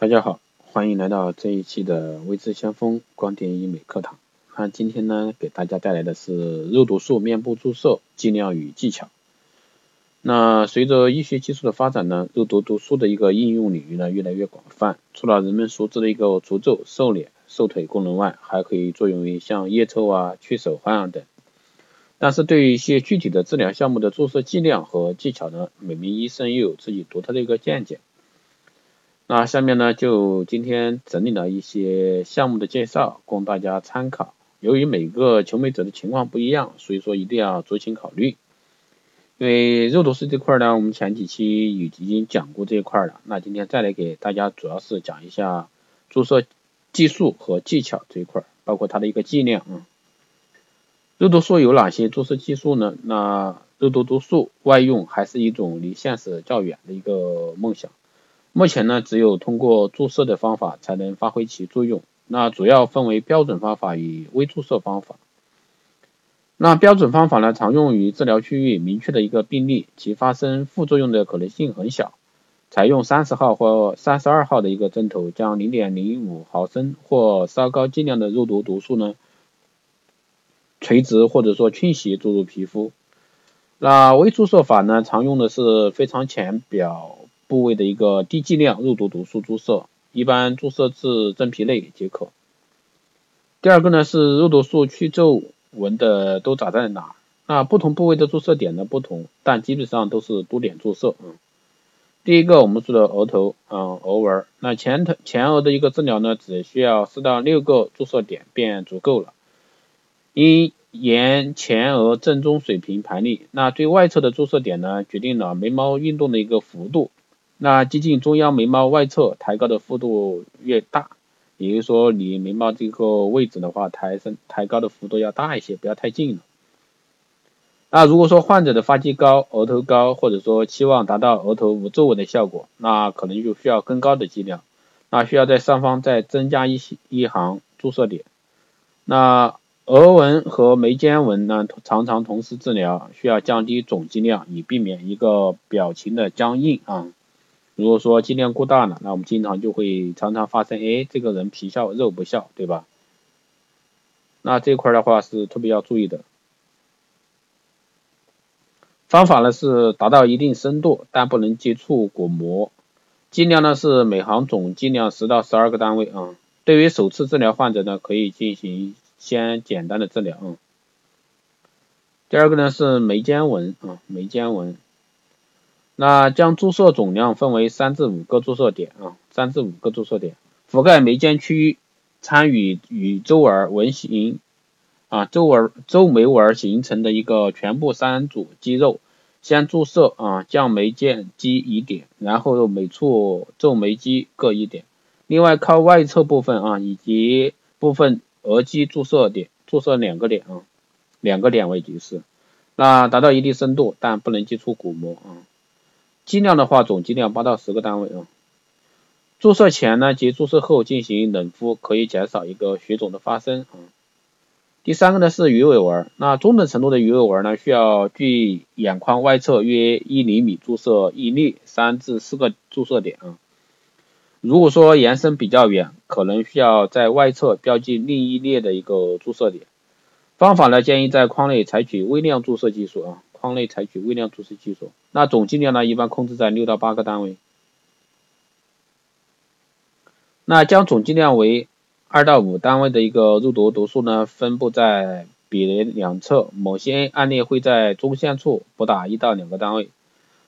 大家好，欢迎来到这一期的微知先锋光电医美课堂。那今天呢，给大家带来的是肉毒素面部注射剂量与技巧。那随着医学技术的发展呢，肉毒毒素的一个应用领域呢越来越广泛。除了人们熟知的一个除皱、瘦脸、瘦腿功能外，还可以作用于像腋臭啊、去手汗啊等。但是对于一些具体的治疗项目的注射剂量和技巧呢，每名医生又有自己独特的一个见解。那下面呢，就今天整理了一些项目的介绍，供大家参考。由于每个求美者的情况不一样，所以说一定要酌情考虑。因为肉毒素这块呢，我们前几期已经讲过这一块了。那今天再来给大家主要是讲一下注射技术和技巧这一块，包括它的一个剂量啊。肉毒素有哪些注射技术呢？那肉毒毒素外用还是一种离现实较远的一个梦想。目前呢，只有通过注射的方法才能发挥其作用。那主要分为标准方法与微注射方法。那标准方法呢，常用于治疗区域明确的一个病例，其发生副作用的可能性很小。采用三十号或三十二号的一个针头，将零点零五毫升或稍高剂量的肉毒毒素呢，垂直或者说倾斜注入皮肤。那微注射法呢，常用的是非常浅表。部位的一个低剂量肉毒毒素注射，一般注射至真皮内即可。第二个呢是肉毒素去皱纹的都长在哪？那不同部位的注射点呢不同，但基本上都是多点注射。嗯，第一个我们说的额头，嗯，额纹，那前头前额的一个治疗呢，只需要四到六个注射点便足够了。因沿前额正中水平排列，那最外侧的注射点呢，决定了眉毛运动的一个幅度。那接近中央眉毛外侧抬高的幅度越大，也就是说你眉毛这个位置的话，抬升抬高的幅度要大一些，不要太近了。那如果说患者的发际高、额头高，或者说期望达到额头无皱纹的效果，那可能就需要更高的剂量，那需要在上方再增加一些一行注射点。那额纹和眉间纹呢，常常同时治疗，需要降低总剂量，以避免一个表情的僵硬啊。如果说剂量过大了，那我们经常就会常常发生，哎，这个人皮笑肉不笑，对吧？那这块的话是特别要注意的。方法呢是达到一定深度，但不能接触骨膜。剂量呢是每行总剂量十到十二个单位啊。对于首次治疗患者呢，可以进行先简单的治疗啊。第二个呢是眉间纹啊，眉间纹。那将注射总量分为三至五个注射点啊，三至五个注射点，覆盖眉间区域，参与与周而纹形啊周而周眉纹形成的一个全部三组肌肉，先注射啊降眉间肌一点，然后每处皱眉肌各一点，另外靠外侧部分啊以及部分额肌注射点，注射两个点啊，两个点位即是，那达到一定深度，但不能接触骨膜啊。剂量的话，总剂量八到十个单位啊。注射前呢及注射后进行冷敷，可以减少一个血肿的发生啊。第三个呢是鱼尾纹，那中等程度的鱼尾纹呢，需要距眼眶外侧约一厘米注射一粒，三至四个注射点啊。如果说延伸比较远，可能需要在外侧标记另一列的一个注射点。方法呢，建议在框内采取微量注射技术啊。框内采取微量注射技术，那总剂量呢一般控制在六到八个单位。那将总剂量为二到五单位的一个肉毒毒素呢，分布在鼻梁两侧，某些案例会在中线处补打一到两个单位。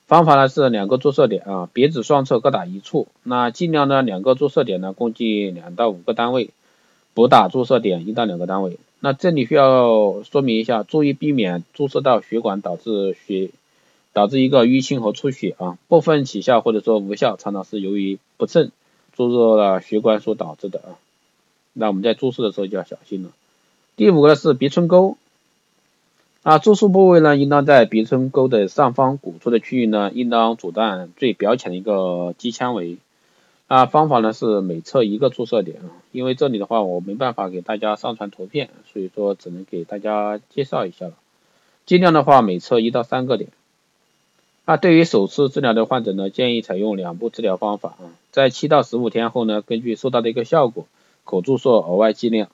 方法呢是两个注射点啊，鼻子双侧各打一处。那剂量呢，两个注射点呢共计两到五个单位，补打注射点一到两个单位。那这里需要说明一下，注意避免注射到血管导致血导致一个淤青和出血啊，部分起效或者说无效，常常是由于不慎注入了血管所导致的啊。那我们在注射的时候就要小心了。第五个是鼻唇沟，啊，注射部位呢应当在鼻唇沟的上方鼓出的区域呢，应当阻断最表浅的一个肌纤维。啊，方法呢是每侧一个注射点啊，因为这里的话我没办法给大家上传图片，所以说只能给大家介绍一下了。剂量的话每侧一到三个点。那对于首次治疗的患者呢，建议采用两步治疗方法啊，在七到十五天后呢，根据收到的一个效果，可注射额外剂量。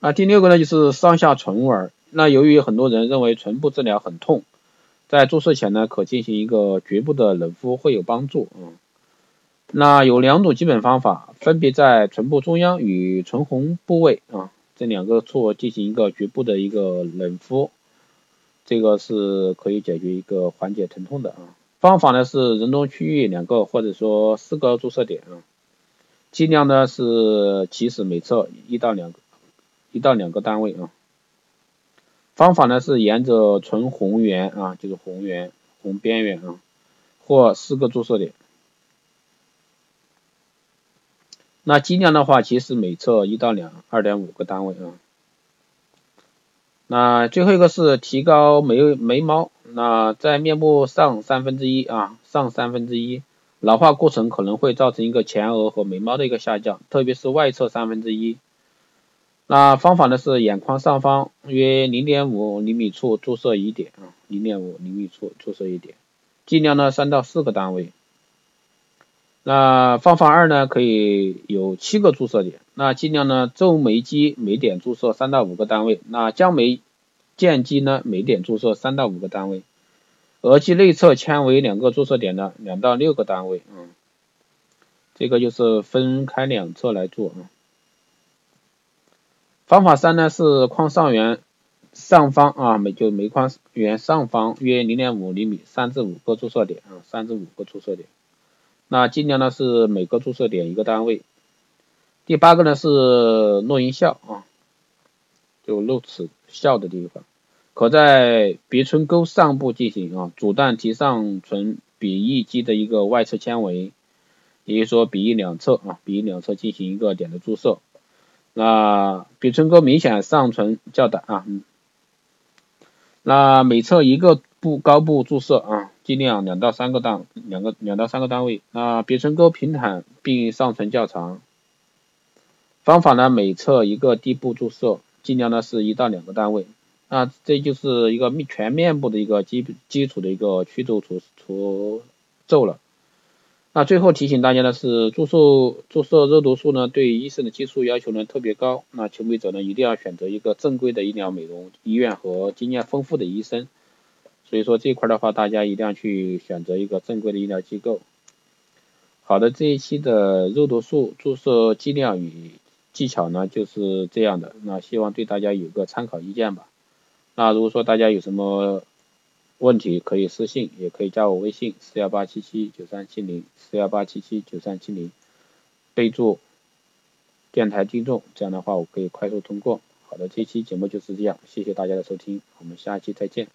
那第六个呢，就是上下唇纹。那由于很多人认为唇部治疗很痛，在注射前呢，可进行一个局部的冷敷会有帮助啊。那有两种基本方法，分别在唇部中央与唇红部位啊这两个处进行一个局部的一个冷敷，这个是可以解决一个缓解疼痛的啊。方法呢是人中区域两个或者说四个注射点啊，剂量呢是起始每侧一到两个一到两个单位啊。方法呢是沿着唇红缘啊，就是红缘红边缘啊，或四个注射点。那剂量的话，其实每侧一到两二点五个单位啊。那最后一个是提高眉眉毛，那在面部上三分之一啊，上三分之一，老化过程可能会造成一个前额和眉毛的一个下降，特别是外侧三分之一。那方法呢是眼眶上方约零点五厘米处注射一点啊，零点五厘米处注射一点，剂量呢三到四个单位。那方法二呢，可以有七个注射点，那剂量呢，皱眉肌每点注射三到五个单位，那降眉间肌呢，每点注射三到五个单位，额肌内侧纤维两个注射点呢，两到六个单位，嗯，这个就是分开两侧来做啊。方法三呢是眶上缘上方啊，眉就眉眶缘上方约零点五厘米，三至五个注射点啊，三至五个注射点。那尽量呢是每个注射点一个单位。第八个呢是落龈笑啊，就露齿笑的地方，可在鼻唇沟上部进行啊，阻断提上唇鼻翼肌的一个外侧纤维，也就是说鼻翼两侧啊，鼻翼两侧进行一个点的注射。那鼻唇沟明显上唇较短啊，那每侧一个部高部注射啊。尽量两到三个档，两个两到三个单位。那鼻唇沟平坦并上唇较长。方法呢，每侧一个低部注射，尽量呢是一到两个单位。那这就是一个面全面部的一个基基础的一个祛皱除除皱了。那最后提醒大家的是，注射注射肉毒素呢，对医生的技术要求呢特别高。那求美者呢，一定要选择一个正规的医疗美容医院和经验丰富的医生。所以说这块的话，大家一定要去选择一个正规的医疗机构。好的，这一期的肉毒素注射剂量与技巧呢就是这样的，那希望对大家有个参考意见吧。那如果说大家有什么问题，可以私信，也可以加我微信四幺八七七九三七零四幺八七七九三七零，备注电台听众，这样的话我可以快速通过。好的，这期节目就是这样，谢谢大家的收听，我们下期再见。